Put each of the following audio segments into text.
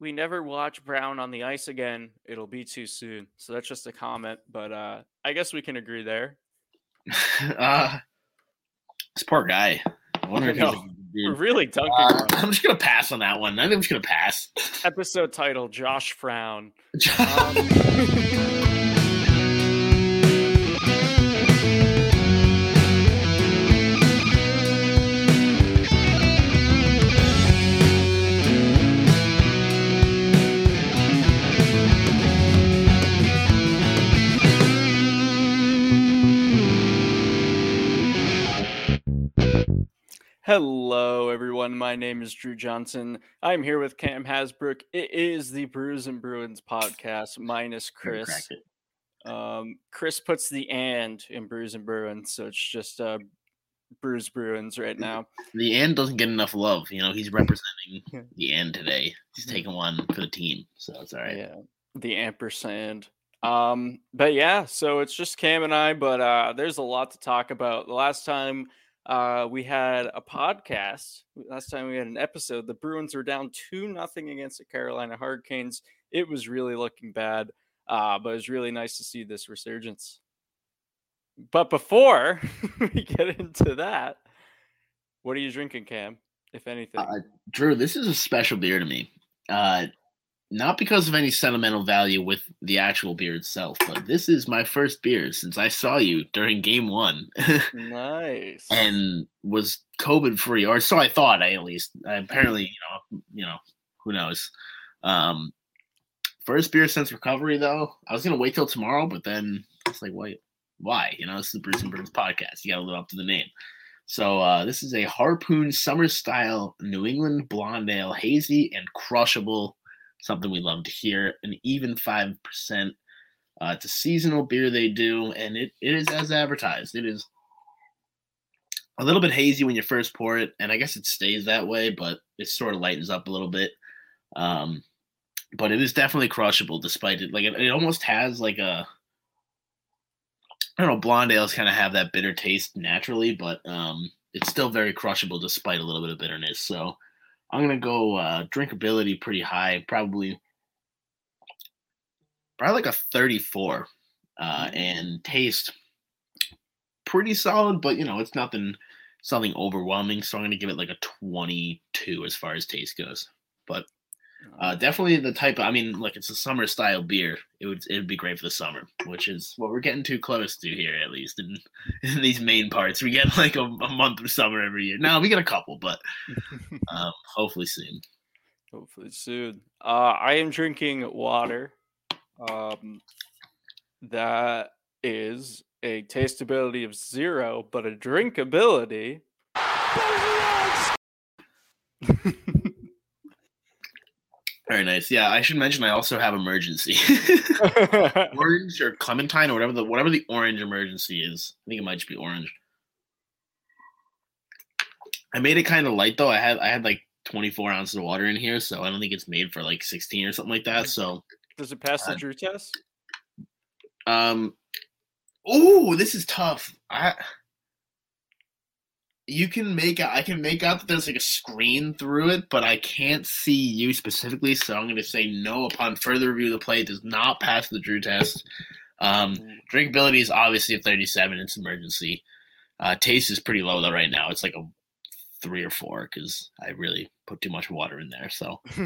We never watch Brown on the ice again, it'll be too soon. So that's just a comment, but uh, I guess we can agree there. uh, this poor guy. I wonder if he's No, We're dude. really dunking Uh, I'm just gonna pass on that one. I think I'm just gonna pass. episode title Josh Frown. Um, Hello, everyone. My name is Drew Johnson. I'm here with Cam Hasbrook. It is the Brews and Bruins podcast minus Chris. Um, Chris puts the and in Brews and Bruins, so it's just uh, Brews Bruins right now. The end doesn't get enough love. You know, he's representing the end today. He's taking one for the team, so it's all right. Yeah, the ampersand. Um, but yeah, so it's just Cam and I, but uh, there's a lot to talk about. The last time uh, we had a podcast, last time we had an episode, the Bruins were down two nothing against the Carolina Hurricanes. It was really looking bad, uh, but it was really nice to see this resurgence. But before we get into that, what are you drinking, Cam? If anything, Uh, Drew, this is a special beer to me. Uh, not because of any sentimental value with the actual beer itself, but this is my first beer since I saw you during game one nice. and was COVID free, or so I thought. I at least I apparently, you know, you know, who knows. Um, first beer since recovery, though. I was gonna wait till tomorrow, but then it's like, wait, why? You know, this is the Brews and Bruins podcast. You got to live up to the name. So uh, this is a Harpoon Summer Style New England Blonde Ale, hazy and crushable. Something we love to hear. An even five percent. Uh, it's a seasonal beer they do, and it, it is as advertised. It is a little bit hazy when you first pour it, and I guess it stays that way, but it sort of lightens up a little bit. Um, but it is definitely crushable, despite it. Like it, it almost has like a I don't know, blonde ales kind of have that bitter taste naturally, but um, it's still very crushable despite a little bit of bitterness. So I'm gonna go uh, drinkability pretty high, probably probably like a 34, uh, and taste pretty solid, but you know it's nothing something overwhelming. So I'm gonna give it like a 22 as far as taste goes. But uh, definitely the type. Of, I mean, like it's a summer style beer. It would it would be great for the summer, which is what we're getting too close to here, at least in, in these main parts. We get like a, a month of summer every year. Now we get a couple, but um, hopefully soon. Hopefully soon. Uh, I am drinking water. Um, that is a tasteability of zero, but a drinkability. Very nice. Yeah, I should mention I also have emergency orange or clementine or whatever the whatever the orange emergency is. I think it might just be orange. I made it kind of light though. I had I had like 24 ounces of water in here, so I don't think it's made for like 16 or something like that. So Does it pass the Uh, Drew test? Um. Oh, this is tough. I. You can make out. I can make out that there's like a screen through it, but I can't see you specifically. So I'm going to say no. Upon further review of the play, it does not pass the Drew test. Um, drinkability is obviously a 37. It's emergency. Uh, taste is pretty low though right now. It's like a three or four because I really put too much water in there. So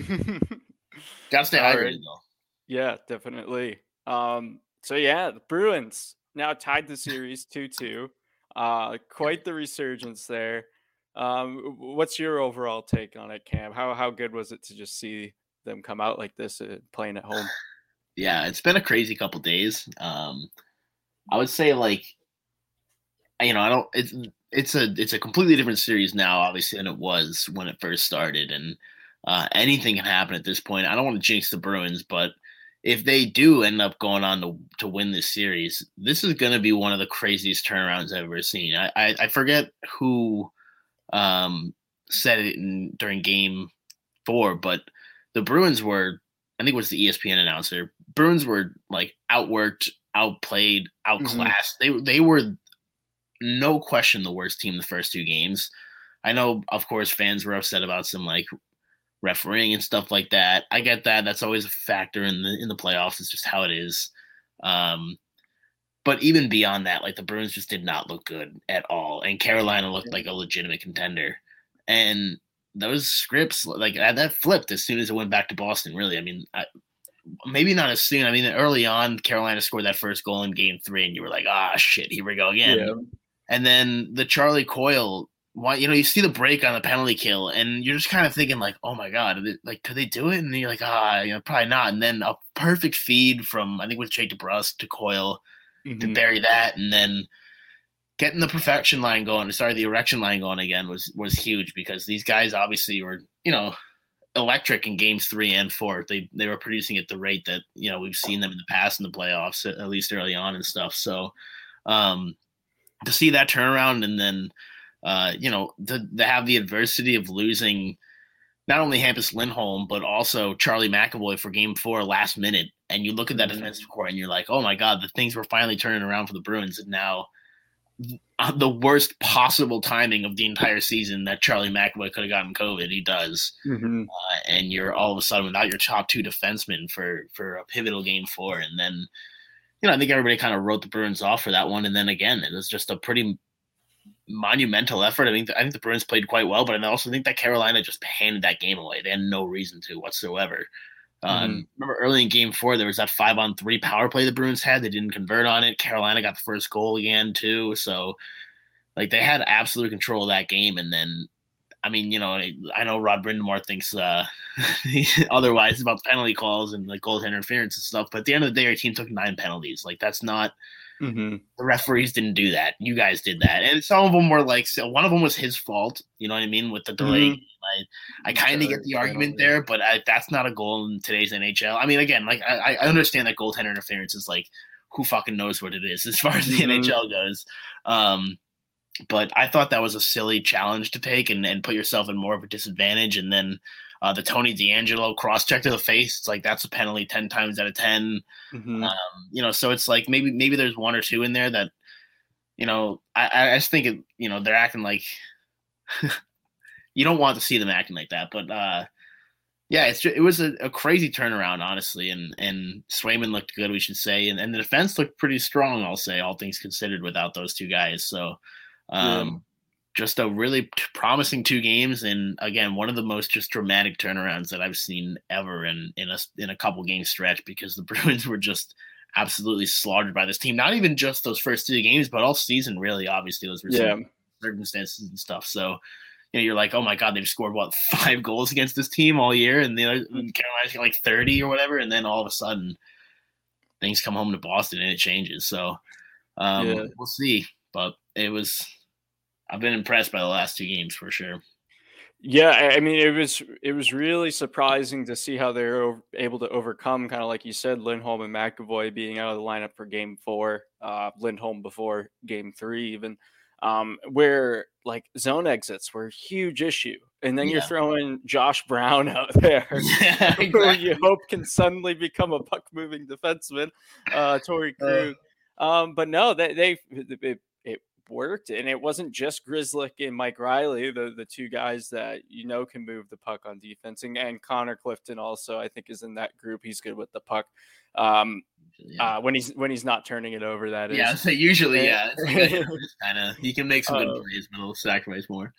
Gotta stay hydrated right. though. Yeah, definitely. Um, so yeah, the Bruins now tied the series 2-2. Uh, quite the resurgence there. Um, what's your overall take on it, Cam? How how good was it to just see them come out like this uh, playing at home? Yeah, it's been a crazy couple days. Um, I would say like, you know, I don't. It's it's a it's a completely different series now, obviously, than it was when it first started, and uh, anything can happen at this point. I don't want to jinx the Bruins, but if they do end up going on to, to win this series, this is going to be one of the craziest turnarounds I've ever seen. I, I, I forget who um, said it in, during game four, but the Bruins were, I think it was the ESPN announcer, Bruins were like outworked, outplayed, mm-hmm. outclassed. Mm-hmm. They, they were no question the worst team the first two games. I know, of course, fans were upset about some like refereeing and stuff like that. I get that. That's always a factor in the in the playoffs. It's just how it is. Um, but even beyond that, like the Bruins just did not look good at all, and Carolina looked like a legitimate contender. And those scripts, like that, flipped as soon as it went back to Boston. Really, I mean, I, maybe not as soon. I mean, early on, Carolina scored that first goal in Game Three, and you were like, "Ah, shit, here we go again." Yeah. And then the Charlie Coyle why you know you see the break on the penalty kill and you're just kind of thinking like oh my god like could they do it? And you're like ah you know probably not. And then a perfect feed from i think with jake DeBrusk to Coyle mm-hmm. to bury that and then getting the perfection line going sorry the erection line going again was was huge because these guys obviously were you know electric in games three and four. They they were producing at the rate that you know we've seen them in the past in the playoffs at least early on and stuff. So um to see that turnaround and then uh, you know, to, to have the adversity of losing not only Hampus Lindholm, but also Charlie McAvoy for game four last minute. And you look at that mm-hmm. defensive core and you're like, oh my God, the things were finally turning around for the Bruins. And now the worst possible timing of the entire season that Charlie McAvoy could have gotten COVID, he does. Mm-hmm. Uh, and you're all of a sudden without your top two defensemen for, for a pivotal game four. And then, you know, I think everybody kind of wrote the Bruins off for that one. And then again, it was just a pretty monumental effort. I think I think the Bruins played quite well, but I also think that Carolina just handed that game away. They had no reason to whatsoever. Um, mm-hmm. Remember early in Game Four, there was that five on three power play the Bruins had. They didn't convert on it. Carolina got the first goal again too. So, like they had absolute control of that game. And then, I mean, you know, I know Rod Brind'Amour thinks uh, otherwise about penalty calls and like goal interference and stuff. But at the end of the day, our team took nine penalties. Like that's not Mm-hmm. The referees didn't do that. You guys did that, and some of them were like, so one of them was his fault. You know what I mean with the delay. Mm-hmm. I, I kind of get the argument there, but I, that's not a goal in today's NHL. I mean, again, like I, I understand that goaltender interference is like who fucking knows what it is as far as the mm-hmm. NHL goes. Um, but I thought that was a silly challenge to take and, and put yourself in more of a disadvantage. And then uh, the Tony DeAngelo cross check to the face, it's like that's a penalty ten times out of 10 mm-hmm. um, you know, so it's like maybe maybe there's one or two in there that, you know, I, I just think it, you know they're acting like you don't want to see them acting like that, but uh, yeah, it's just, it was a, a, crazy turnaround, honestly, and and Swayman looked good, we should say, and, and the defense looked pretty strong, I'll say, all things considered, without those two guys. So, um, just a really promising two games, and again, one of the most just dramatic turnarounds that I've seen ever in in a in a couple game stretch because the Bruins were just absolutely slaughtered by this team. Not even just those first two games, but all season, really. Obviously, those were yeah. circumstances and stuff. So, you know, you're like, oh my god, they've scored what five goals against this team all year, and the other Carolina's got like thirty or whatever, and then all of a sudden, things come home to Boston and it changes. So, um, yeah. we'll see. But it was I've been impressed by the last two games for sure. Yeah, I mean, it was it was really surprising to see how they're able to overcome, kind of like you said, Lindholm and McAvoy being out of the lineup for Game Four, uh, Lindholm before Game Three, even, um, where like zone exits were a huge issue, and then yeah. you're throwing Josh Brown out there, yeah, exactly. who you hope can suddenly become a puck moving defenseman, uh, Torey Krug. Uh, um, but no, they, they, they worked. And it wasn't just Grzelcyk and Mike Reilly, the, the two guys that you know can move the puck on defense. And, and Connor Clifton also, I think, is in that group. He's good with the puck. Um, yeah. uh, when he's when he's not turning it over, that is. yeah, so usually, yeah, kind of he can make some good uh, plays, but he'll sacrifice more.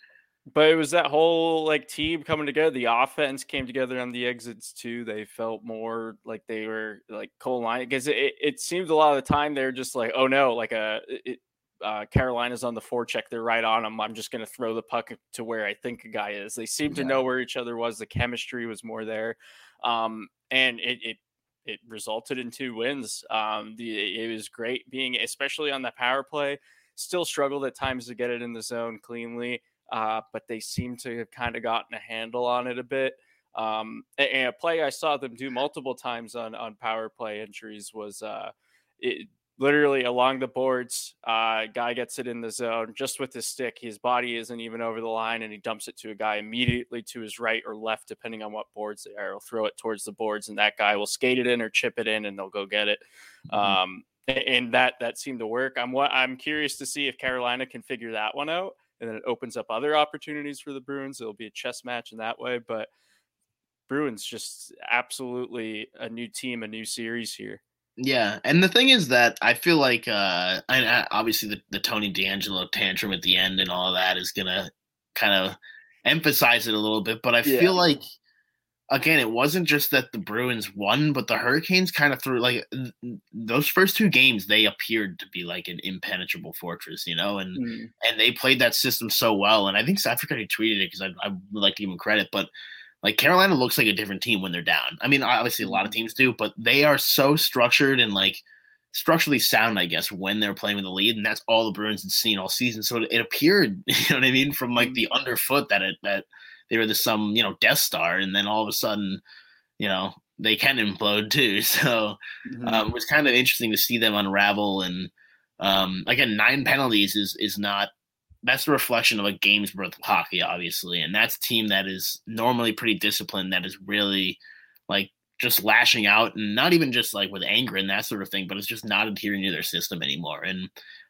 But it was that whole like team coming together. The offense came together on the exits too. They felt more like they were like co line because it, it seemed a lot of the time they're just like, oh no, like a uh, it, uh, Carolina's on the forecheck. They're right on them. I'm just going to throw the puck to where I think a guy is. They seemed yeah. to know where each other was. The chemistry was more there, um, and it, it it resulted in two wins. Um, the, it was great being, especially on the power play. Still struggled at times to get it in the zone cleanly uh, but they seem to have kind of gotten a handle on it a bit. Um, and a play I saw them do multiple times on on power play entries was uh, it, literally along the boards. Uh, guy gets it in the zone just with his stick. His body isn't even over the line, and he dumps it to a guy immediately to his right or left, depending on what boards they are. He'll throw it towards the boards, and that guy will skate it in or chip it in, and they'll go get it. Mm-hmm. Um, and that that seemed to work. I'm what I'm curious to see if Carolina can figure that one out and then it opens up other opportunities for the Bruins. It'll be a chess match in that way, but Bruins just absolutely a new team, a new series here. Yeah, and the thing is that I feel like, uh, and obviously the, the Tony DeAngelo tantrum at the end and all of that is gonna kind of emphasize it a little bit, but I yeah. feel like again, it wasn't just that the Bruins won, but the Hurricanes kind of threw like those first two games. They appeared to be like an impenetrable fortress, you know, and mm. and they played that system so well. And I think South Africa tweeted it because I, I would like to give them credit, but like Carolina looks like a different team when they're down. I mean, obviously a lot of mm. teams do, but they are so structured and like structurally sound, I guess, when they're playing with the lead, and that's all the Bruins had seen all season. So it, it appeared, you know what I mean, from like mm. the underfoot that it that they were the some you know Death Star, and then all of a sudden, you know, they can implode too. So mm-hmm. um, it was kind of interesting to see them unravel. And um, again, nine penalties is is not that's the reflection of a game's worth of hockey, obviously, and that's a team that is normally pretty disciplined. That is really like just lashing out and not even just like with anger and that sort of thing, but it's just not adhering to their system anymore. And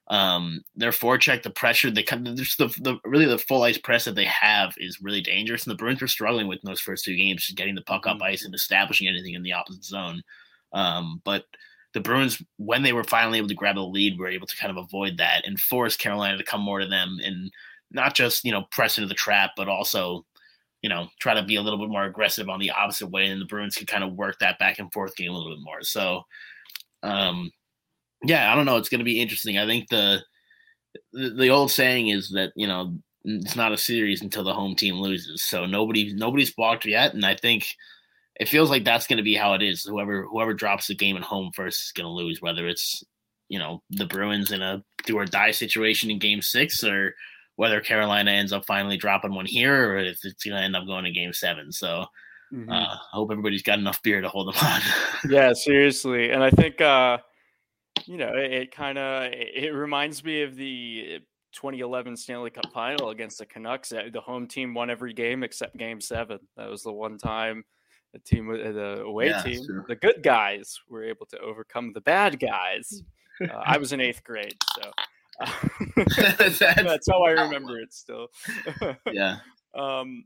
um, their forecheck, the pressure, the kind of just the, the really the full ice press that they have is really dangerous. And the Bruins were struggling with in those first two games, just getting the puck up mm-hmm. ice and establishing anything in the opposite zone. Um, but the Bruins, when they were finally able to grab the lead, were able to kind of avoid that and force Carolina to come more to them and not just you know press into the trap, but also you know try to be a little bit more aggressive on the opposite way, and the Bruins could kind of work that back and forth game a little bit more. So. Um, yeah, I don't know. It's going to be interesting. I think the, the the old saying is that you know it's not a series until the home team loses. So nobody nobody's blocked yet, and I think it feels like that's going to be how it is. Whoever whoever drops the game at home first is going to lose. Whether it's you know the Bruins in a do or die situation in Game Six, or whether Carolina ends up finally dropping one here, or if it's going to end up going to Game Seven. So. Mm-hmm. Uh, I hope everybody's got enough beer to hold them on. yeah, seriously, and I think uh, you know, it, it kind of it reminds me of the 2011 Stanley Cup final against the Canucks. Uh, the home team won every game except Game Seven. That was the one time the team, uh, the away yeah, team, the good guys, were able to overcome the bad guys. Uh, I was in eighth grade, so uh, that's, that's, how I remember it still. yeah. Um,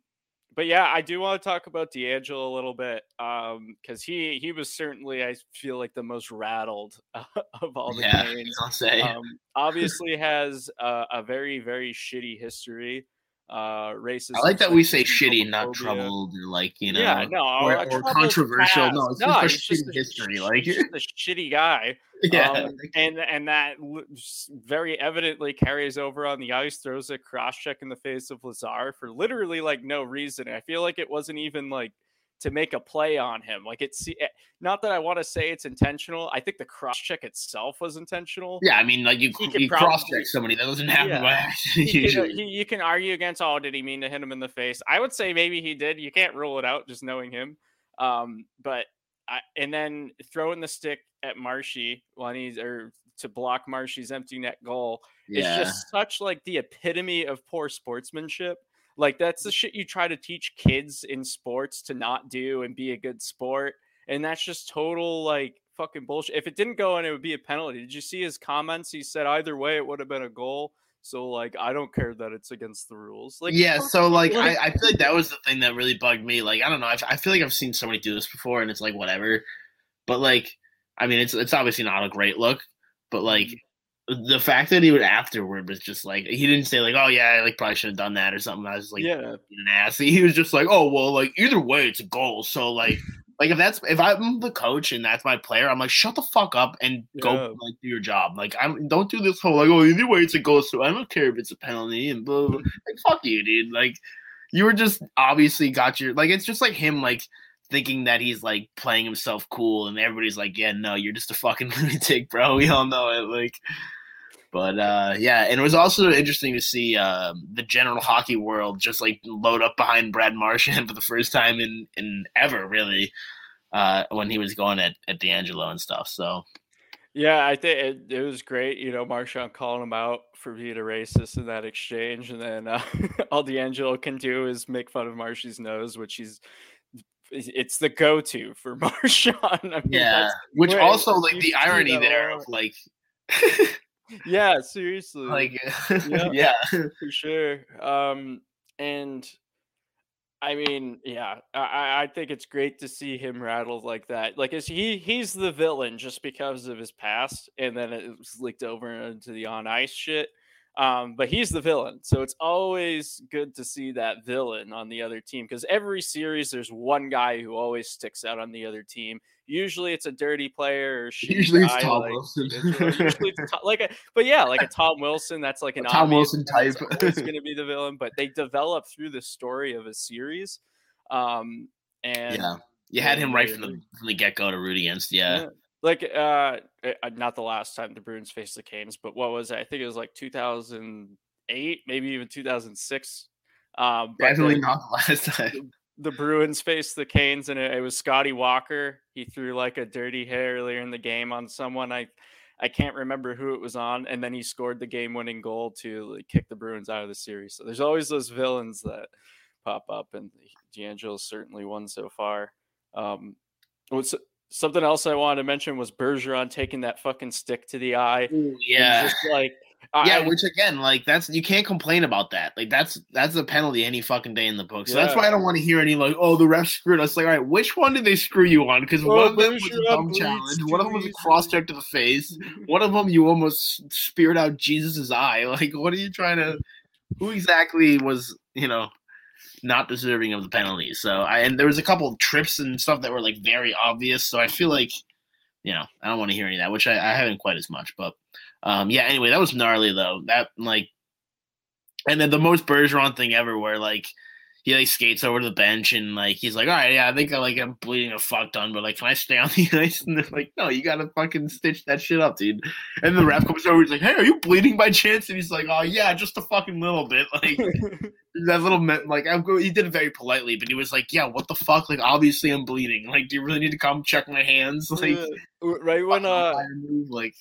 but yeah, I do want to talk about DeAngelo a little bit because um, he he was certainly I feel like the most rattled uh, of all the yeah, games. I'll say. Um, obviously has a, a, very very shitty history uh racism. I like that we say shitty, not troubled, or like you know, yeah, no, or, or controversial. Past. No, it's no, just, just a history. Like just a shitty guy. Yeah, um, and and that very evidently carries over on the ice. Throws a cross check in the face of Lazar for literally like no reason. I feel like it wasn't even like to make a play on him. Like it's eh, not that I want to say it's intentional. I think the cross check itself was intentional. Yeah, I mean, like you, you cross check somebody that doesn't happen yeah. by accident. You can, you can argue against, oh, did he mean to hit him in the face? I would say maybe he did. You can't rule it out just knowing him. Um, but I, and then throwing the stick at Marshy when he's or to block Marshy's empty net goal yeah. is just such like the epitome of poor sportsmanship like that's the shit you try to teach kids in sports to not do and be a good sport. And that's just total like fucking bullshit. If it didn't go in, it would be a penalty. Did you see his comments? He said either way it would have been a goal. So like I don't care that it's against the rules. Like yeah, so like I, I feel like that was the thing that really bugged me. Like I don't know, I, I feel like I've seen somebody do this before, and it's like whatever. But like, I mean, it's it's obviously not a great look, but like, mm-hmm the fact that he would afterward was just like he didn't say like, oh yeah, I like probably should have done that or something. I was like, Yeah. an ass. He was just like, oh well, like either way, it's a goal. So like, like if that's if I'm the coach and that's my player, I'm like, shut the fuck up and go Yeah. like do your job. Like I'm don't do this whole like, oh either way, it's a goal. So I don't care if it's a penalty and blah. blah, blah. Like fuck you, dude. Like you were just obviously got your like it's just like him like thinking that he's like playing himself cool and everybody's like, yeah, no, you're just a fucking lunatic, bro. We all know it. Like, but uh, yeah, and it was also interesting to see um, the general hockey world just like load up behind Brad Marchand for the first time in in ever, really, uh, when he was going at at DeAngelo and stuff. So Yeah, I think it, it was great. You know, Marchand calling him out for being a racist in that exchange, and then uh, all DeAngelo can do is make fun of Marshy's nose, which he's it's the go-to for Marchand. I mean, yeah, which also like the irony there of like yeah, seriously, like Yeah. yeah. for sure. Um, and I mean, yeah, I- I, I think it's great to see him rattled like that. Like, is he he's the villain just because of his past, and then it was leaked over into the on ice shit. Um, but he's the villain, so it's always good to see that villain on the other team because every series there's one guy who always sticks out on the other team. Usually it's a dirty player Usually it's Tom like- Wilson. usually it's Tom- like a, but yeah, like a Tom Wilson. That's like an A Tom obvious Wilson type. always going to be the villain, but they develop through the story of a series. Um, and yeah, you had him right from the from the get go to root against. Yeah. Yeah. Like uh, eh, uh, not the last time the Bruins faced the Canes, but what was it? I think it was like 2008, maybe even 2006. Um, but the- definitely not the last time. the Bruins faced the Canes, and it, it was Scotty Walker. He threw like a dirty hit earlier in the game on someone. I I can't remember who it was on, and then he scored the game-winning goal to like, kick the Bruins out of the series. So there's always those villains that pop up, and DeAngelo's certainly one so far. Um, what's something else I wanted to mention was Bergeron taking that fucking stick to the eye. and Yeah. just like yeah, I- which again, like that's you can't complain about that. Like that's that's a penalty any fucking day in the book. So that's why I don't want to hear any like, oh, the ref screwed us. Like, all right, which one did they screw you on? Because Oh, one of them was a dumb challenge. One of them was a cross check to the face. One of them you almost speared out Jesus's eye. Like, what are you trying to? Who exactly was you know not deserving of the penalty? So I and there was a couple of trips and stuff that were like very obvious. So I feel like you know I don't want to hear any of that, which I, I haven't quite as much. But um, yeah. Anyway, that was gnarly though. That like, and then the most Bergeron thing ever, where like. He like skates over to the bench and like he's like, all right, yeah, I think I like I'm bleeding a fuck ton, but like, can I stay on the ice? And they're like, no, you gotta fucking stitch that shit up, dude. And the ref comes over, he's like, hey, are you bleeding by chance? And he's like, oh yeah, just a fucking little bit. Like that little like I'm go- he did it very politely, but he was like, yeah, what the fuck? Like obviously I'm bleeding. Like, do you really need to come check my hands? Like, right when uh move, like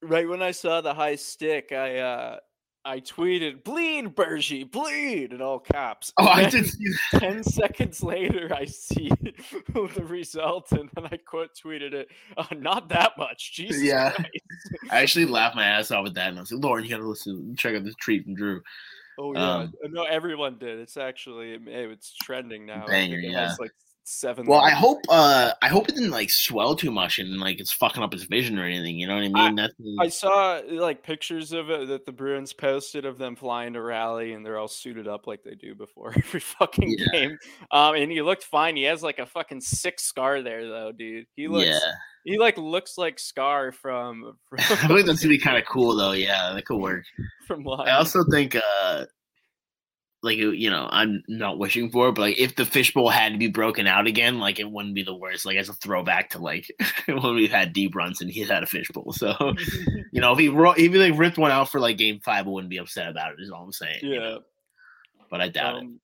right when I saw the high stick, I uh I tweeted "Bleed, Bergie, bleed" in all caps. oh, I did see that. Ten seconds later, I see the result, and then I quote tweeted it. Uh, not that much, Jesus. Yeah. Christ. I actually laughed my ass off with that, and I was like, Lauren, you gotta listen, check out this tweet from Drew. Oh yeah, Um, no, everyone did. It's actually it's trending now. Banger, it yeah. has like seven. Well, I hope uh I hope it didn't like swell too much and like it's fucking up his vision or anything. You know what I mean? That's I saw like pictures of it that the Bruins posted of them flying to Raleigh and they're all suited up like they do before every fucking Yeah. game. Um, and he looked fine. He has like a fucking sick scar there though, dude. He looks yeah. he like looks like Scar from I think that's gonna be kind of cool though. Yeah, that could work. from Lion. I also think, uh, like you know, I'm not wishing for it, but like if the fishbowl had to be broken out again, like it wouldn't be the worst. Like as a throwback to like when we've had deep runs and he's had a fishbowl. So you know, if he ro- if he like ripped one out for like game five, I wouldn't be upset about it. Is all I'm saying. you yeah. know, but I doubt it. um,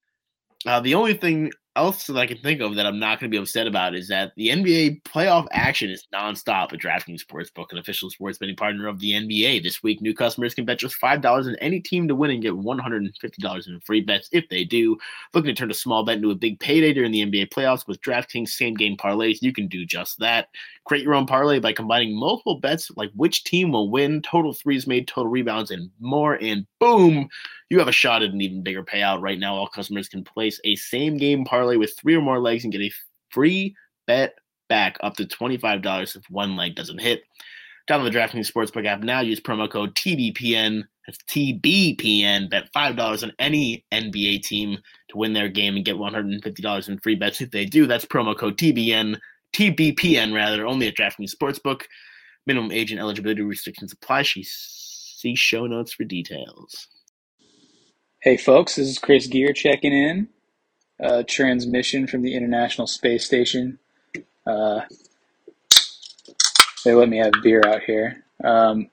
Uh, the only thing else that I can think of that I'm not going to be upset about is that the NBA playoff action is nonstop at DraftKings Sportsbook, an official sports betting partner of the NBA. This week, new customers can bet just five dollars on any team to win and get one hundred and fifty dollars in free bets if they do. Looking to turn a small bet into a big payday during the NBA playoffs with DraftKings same game parlays, you can do just that. Create your own parlay by combining multiple bets like which team will win, total threes made, total rebounds, and more. And boom, you have a shot at an even bigger payout. Right now, all customers can place a same game parlay with three or more legs and get a free bet back up to $25 if one leg doesn't hit. Download the DraftKings Sportsbook app now. Use promo code TBPN. That's TBPN. Bet $5 on any NBA team to win their game and get $150 in free bets if they do. That's promo code TBN, TBPN rather, only at DraftKings Sportsbook. Minimum age and eligibility restrictions apply. See show notes for details. Hey, folks, this is Chris Gear checking in. Uh, transmission from the International Space Station. Uh, they let me have beer out here. Um,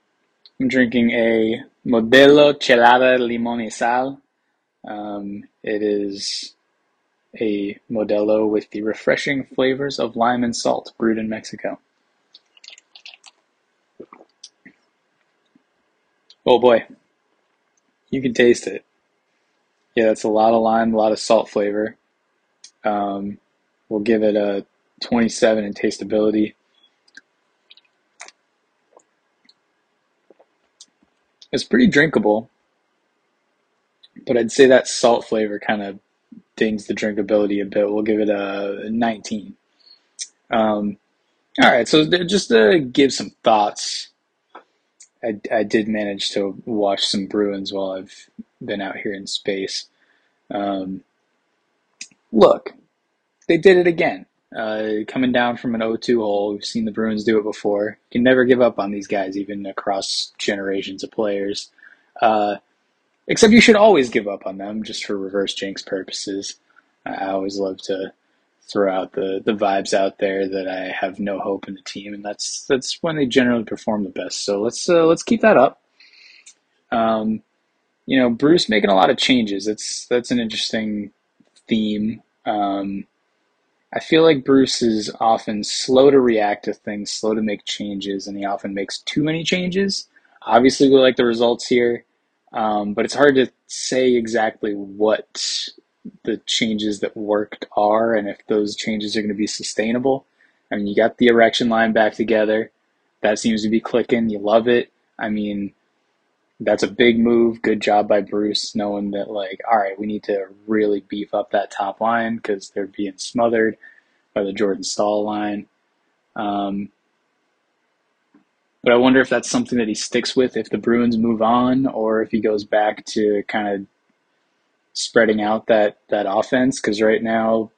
I'm drinking a Modelo Chelada Limon y Sal. Um, it is a Modelo with the refreshing flavors of lime and salt, brewed in Mexico. Oh boy, you can taste it. Yeah, that's a lot of lime, a lot of salt flavor. Um, we'll give it a 27 in tasteability. It's pretty drinkable, but I'd say that salt flavor kind of dings the drinkability a bit. We'll give it a 19. Um, all right, so just to give some thoughts, I, I did manage to watch some Bruins while I've been out here in space. Um, look, they did it again. Uh, coming down from an 0-2 hole, we've seen the Bruins do it before. You can never give up on these guys, even across generations of players. Uh, except you should always give up on them, just for reverse jinx purposes. I always love to throw out the, the vibes out there that I have no hope in the team, and that's that's when they generally perform the best. So let's uh, let's keep that up. Um, you know, Bruce making a lot of changes. That's that's an interesting theme. Um, I feel like Bruce is often slow to react to things, slow to make changes, and he often makes too many changes. Obviously, we like the results here, um, but it's hard to say exactly what the changes that worked are and if those changes are going to be sustainable. I mean, you got the erection line back together. That seems to be clicking. You love it. I mean, that's a big move. Good job by Bruce, knowing that like, all right, we need to really beef up that top line because they're being smothered by the Jordan Staal line. Um, but I wonder if that's something that he sticks with if the Bruins move on, or if he goes back to kind of spreading out that that offense. Because right now,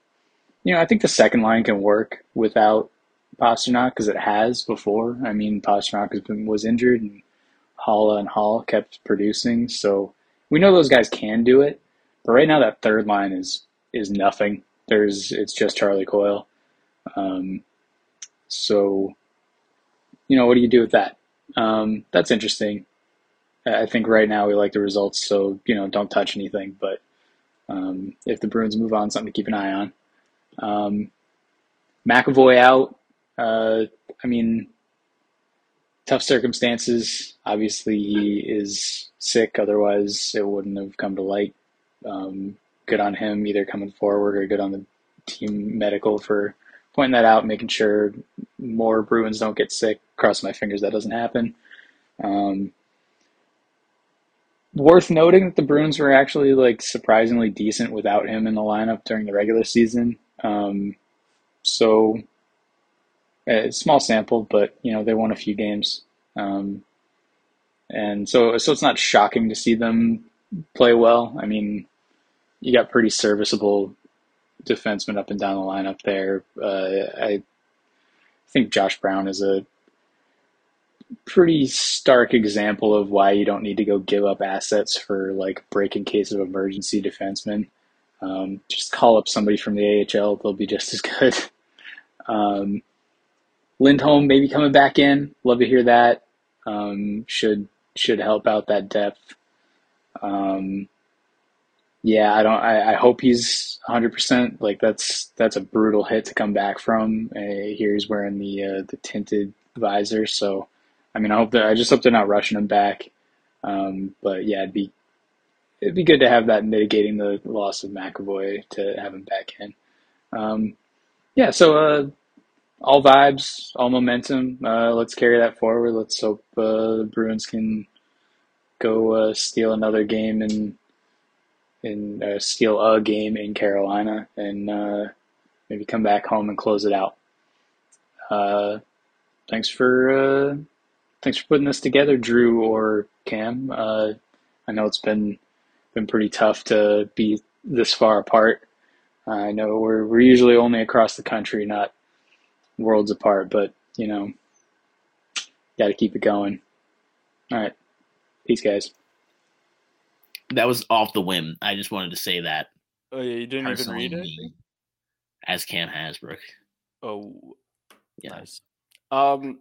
you know, I think the second line can work without Pastrnak because it has before. I mean, Pastrnak has been, was injured and Haula and Hall kept producing. So we know those guys can do it. But right now, that third line is is nothing. There's it's just Charlie Coyle. Um, so you know, what do you do with that? Um, that's interesting. I think right now we like the results, so you know, don't touch anything. But um, if the Bruins move on, something to keep an eye on. Um, McAvoy out. Uh, I mean, tough circumstances. Obviously, he is sick. Otherwise, it wouldn't have come to light. Um, good on him, either coming forward or good on the team medical for pointing that out, making sure more Bruins don't get sick. Cross my fingers that doesn't happen. Um, worth noting that the Bruins were actually like surprisingly decent without him in the lineup during the regular season. Um, so a small sample, but you know they won a few games, um, and so so it's not shocking to see them play well. I mean, you got pretty serviceable defensemen up and down the lineup there. Uh, I think Josh Brown is a pretty stark example of why you don't need to go give up assets for like break in case of emergency defensemen. Um, just call up somebody from the AHL; they'll be just as good. Um, Lindholm maybe coming back in. Love to hear that. Um, should should help out that depth. Um, yeah, I don't. I, I hope he's 100. percent Like that's that's a brutal hit to come back from. Uh, here he's wearing the uh, the tinted visor, so I mean, I hope that I just hope they're not rushing him back. Um, but yeah, it'd be it'd be good to have that mitigating the loss of McAvoy to have him back in. Um, yeah, so uh, all vibes, all momentum. Uh, let's carry that forward. Let's hope uh, the Bruins can go uh, steal another game and and uh, steal a game in Carolina and uh, maybe come back home and close it out. Uh, thanks for thanks for putting this together, Drew or Cam. Uh, I know it's been been pretty tough to be this far apart. I know we're we're usually only across the country, not worlds apart, but you know, got to keep it going. All right, peace, guys. That was off the whim. I just wanted to say that. Oh yeah, you didn't even read it. As Cam Hasbrook. Oh, Yeah. nice. Um,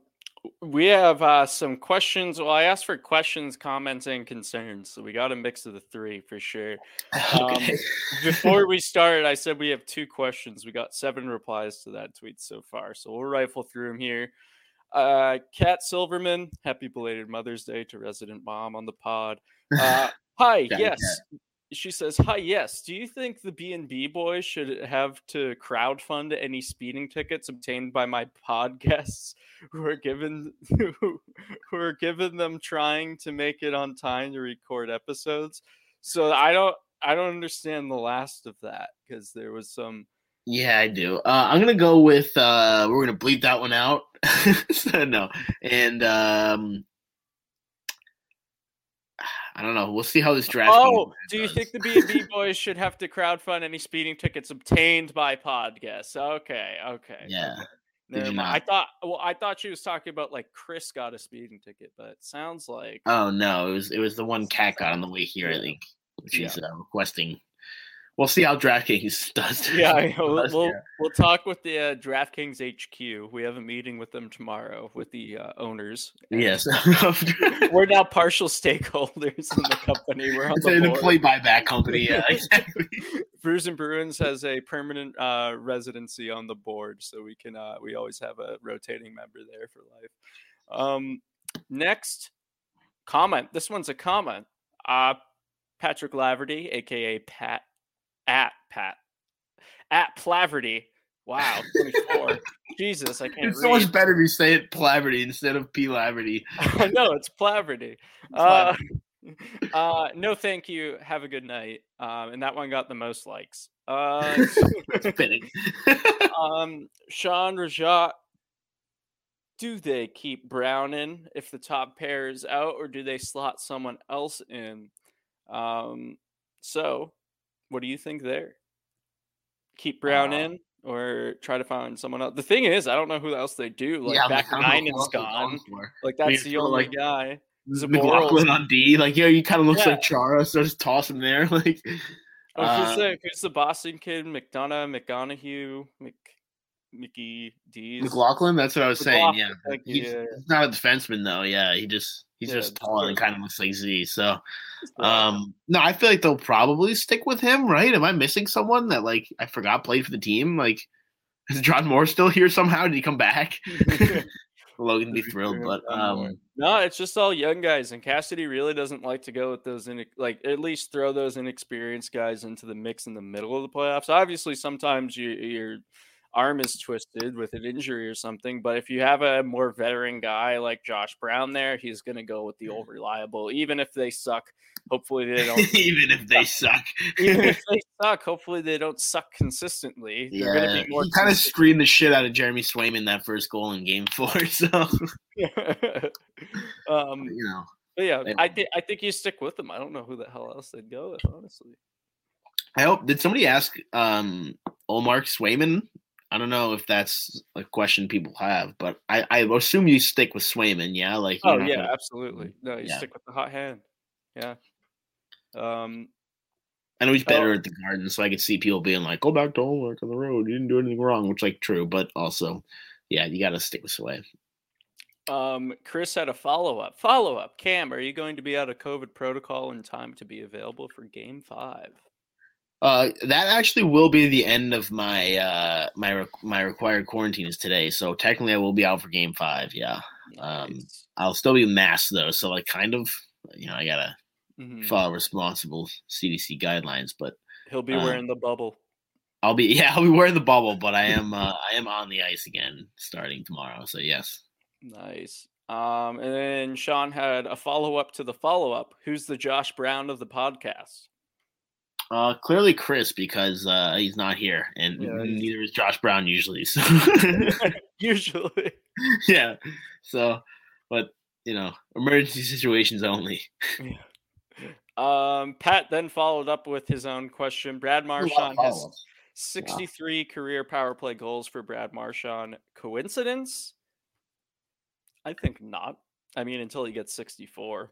we have uh, some questions. Well, I asked for questions, comments, and concerns, so we got a mix of the three for sure. Okay. Before we started, I said we have two questions. We got seven replies to that tweet so far, so we'll rifle through them here. Uh, Kat Silverman, happy belated Mother's Day to resident mom on the pod. Uh, hi, yes. She says, "Hi, yes. Do you think the B and B boys should have to crowdfund any speeding tickets obtained by my pod guests who are given who are given them trying to make it on time to record episodes?" So I don't I don't understand the last of that because there was some Yeah, I do. Uh, I'm gonna go with uh, we're gonna bleep that one out. so, no, and um, I don't know. We'll see how this draft. Oh, do you think the B and B boys should have to crowdfund any speeding tickets obtained by pod guests? Okay, okay. Yeah. okay. Did Never you mind. I thought well, I thought she was talking about like Chris got a speeding ticket, but it sounds like Oh no, it was it was the one cat got on the way here. I think, which is uh, requesting. We'll see how DraftKings does. yeah, we'll, we'll, we'll talk with the uh, DraftKings HQ. We have a meeting with them tomorrow with the uh, owners. Yes. we're now partial stakeholders in the company. We're on it's the an employee buyback company. Yeah, exactly. Brews and Bruins has a permanent uh, residency on the board, so we can uh, we always have a rotating member there for life. Um, next comment. This one's a comment. Uh, Patrick Laverty, aka Pat, at Pat, at Plaverty. Wow, 24. Jesus, I can't It's so much better if you say it Plaverty instead of P Laverty. I know it's Plaverty. Uh, uh, no, thank you. Have a good night. Um, and that one got the most likes. Uh, um, Sean Rajat, do they keep Brown in if the top pair is out, or do they slot someone else in? Um, so, what do you think there? Keep Brown Uh, in, or try to find someone else? The thing is, I don't know who else they do. Like I'm back I nine is gone. Like that's the it's sort of only like guy. McLaughlin on D, like yeah, he kind of looks Yeah. like Chara, so just toss him there. Like, Oh, uh, who's the who's the Boston kid? McDonough, McGonaghy, Mc, Mickey D's. McLaughlin. That's what I was saying. Yeah, McLaughlin, you, he's, yeah, he's not a defenseman though. Yeah, he just he's Yeah, just tall and kind of looks like Z. So, um, no, I feel like they'll probably stick with him. Right? Am I missing someone that like I forgot played for the team? Like, is John Moore still here somehow? Did he come back? Logan be thrilled, but um, no, it's just all young guys, and Cassidy really doesn't like to go with those in like at least throw those inexperienced guys into the mix in the middle of the playoffs. Obviously, sometimes you, your arm is twisted with an injury or something, but if you have a more veteran guy like Josh Brown there, he's going to go with the old reliable, even if they suck. Hopefully, they don't even if they suck, even if they suck, hopefully they don't suck consistently. They're going yeah, to be more he kind of screened the shit out of Jeremy Swayman that first goal in Game Four. So um, you know. but yeah, Yeah. I think I think you stick with them. I don't know who the hell else they'd go with, honestly. I hope. Did somebody ask um Ullmark Swayman? I don't know if that's a question people have, but I, I assume you stick with Swayman, yeah. Like, Oh yeah, gonna- absolutely. No, you Yeah. stick with the hot hand. Yeah. Um. I know he's better Oh. at the Garden, so I could see people being like, "Go back to Ullmark on the road. You didn't do anything wrong," which like true, but also, yeah, you got to stick with Sway. Um. Chris had a follow up. Follow up. Cam, are you going to be out of COVID protocol in time to be available for Game Five? Uh, that actually will be the end of my uh my re- my required quarantine is today, so technically I will be out for Game Five. Yeah, Um, I'll still be masked though, so like kind of, you know, I gotta Mhm. follow responsible CDC guidelines, but He'll be uh, wearing the bubble. I'll be yeah, I'll be wearing the bubble, but I am uh, I am on the ice again starting tomorrow. So yes. Nice. Um, and then Sean had a follow up to the follow up. Who's the Josh Brown of the podcast? Uh clearly Chris because uh he's not here and Yeah, neither is Josh Brown usually. So Usually. yeah. So but you know, emergency situations only. Um, Pat then followed up with his own question. Brad Marchand has 63 wow. career power play goals for Brad Marchand. Coincidence? I think not. I mean, until he gets 64.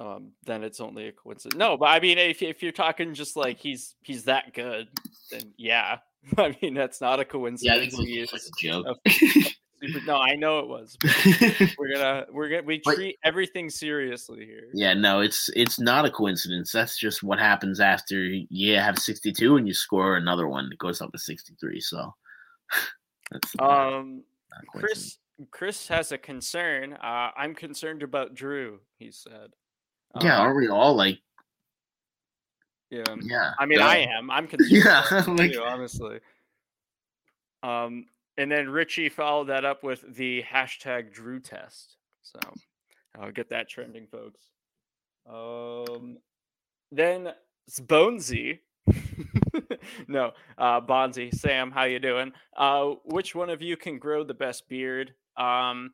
Um, then it's only a coincidence. No, but I mean, if, if you're talking just like he's he's that good, then yeah. I mean, that's not a coincidence. Yeah, I think it was a joke. Super, no, I know it was. we're gonna we're gonna we treat but, everything seriously here. Yeah, no, it's it's not a coincidence. That's just what happens after you have 62 and you score another one that goes up to 63. So that's um Chris Chris has a concern. Uh, I'm concerned about Drew, he said. Yeah, um, are we all like yeah. Yeah. I mean, yeah. I am. I'm concerned. Yeah. like, too, honestly. Um, and then Richie followed that up with the hashtag Drew test. So I'll get that trending, folks. Um, then it's Bonesy. no, uh, Bonzi, Sam, how you doing? Uh, which one of you can grow the best beard? Um,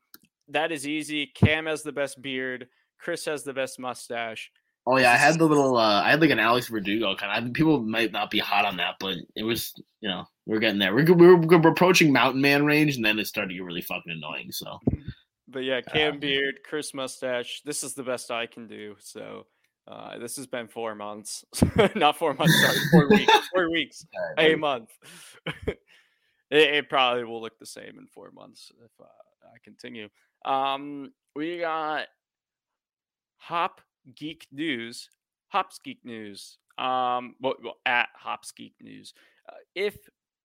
that is easy. Cam has the best beard. Chris has the best mustache. Oh yeah, I had the little. Uh, I had like an Alex Verdugo kind of. People might not be hot on that, but it was, you know, we're getting there. We're we're, we're approaching Mountain Man range, and then it started to get really fucking annoying. So, but yeah, Cam Beard, Chris Mustache. This is the best I can do. So, uh, this has been four months, not four months. Sorry, four weeks. Four weeks. Right, a month. it, it, probably will look the same in four months if uh, I continue. Um, we got Hop Geek News, Hops Geek News, um, well, well at Hops Geek News. Uh, if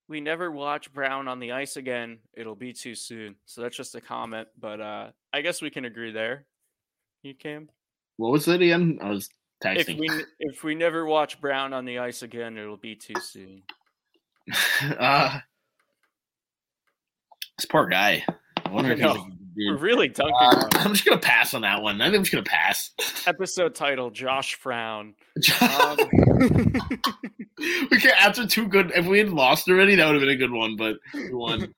we never watch Brown on the ice again, it'll be too soon. So that's just a comment, but uh, I guess we can agree there. You can. What was it again? I was texting. If we if we never watch Brown on the ice again, it'll be too soon. uh, this poor guy. I wonder I if he's we're really dunking. Uh, I'm just gonna pass on that one. I think I'm just gonna pass. Episode title: Josh Frown. Um, we can't after two good. If we had lost already, that would have been a good one. But we won.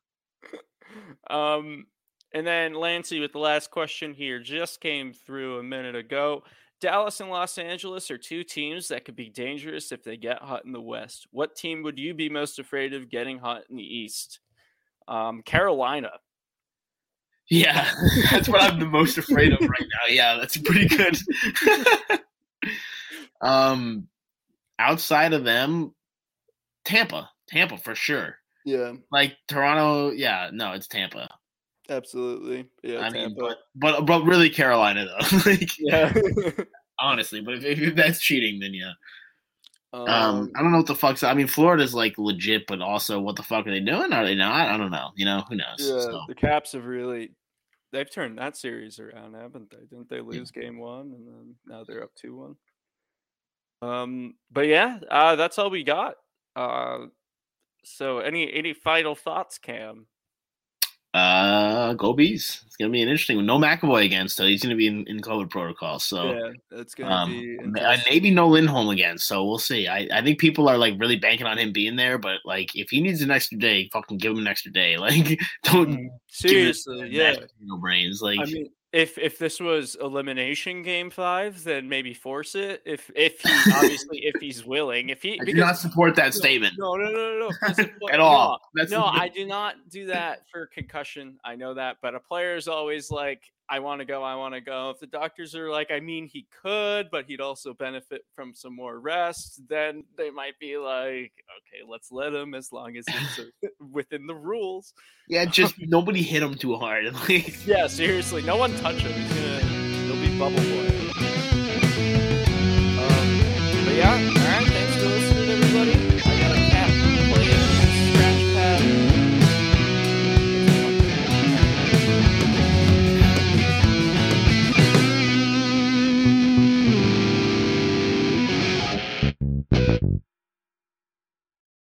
um, and then Lancey with the last question here just came through a minute ago. Dallas and Los Angeles are two teams that could be dangerous if they get hot in the West. What team would you be most afraid of getting hot in the East? Um, Carolina. Yeah, that's what I'm the most afraid of right now. Yeah, that's pretty good. um, outside of them, Tampa, Tampa for sure. Yeah, like Toronto. Yeah, no, it's Tampa. Absolutely. Yeah, I Tampa. mean, but but but really Carolina though. like, yeah, honestly, but if, if that's cheating, then yeah. Um, um, I don't know what the fuck's. I mean, Florida's like legit, but also, what the fuck are they doing? Are they not? I don't know. You know, who knows? Yeah, so. the Caps have really they've turned that series around, haven't they? Didn't they lose yeah. game one and then now they're up two one? Um, but yeah, uh, that's all we got. Uh, so any any final thoughts, Cam? Uh, go bees! It's gonna be an interesting one. No McAvoy again, so he's gonna be in, in COVID protocol. So yeah, that's gonna um, be maybe no Lindholm again. So we'll see. I, I think people are like really banking on him being there, but like if he needs an extra day, fucking give him an extra day. Like don't mm, seriously, yeah, no brains. Like I mean, if if this was elimination game five, then maybe force it. If if he obviously if he's willing, if he I do not support that statement. No, no, no, no, no. at all. No, no I do not do that for concussion. I know that, but a player is always like, I want to go, I want to go. If the doctors are like, I mean, he could, but he'd also benefit from some more rest, then they might be like, okay, let's let him as long as it's uh, within the rules. Yeah, just nobody hit him too hard. yeah, seriously, no one touch him. He's gonna, he'll be bubble boy. Um, but yeah.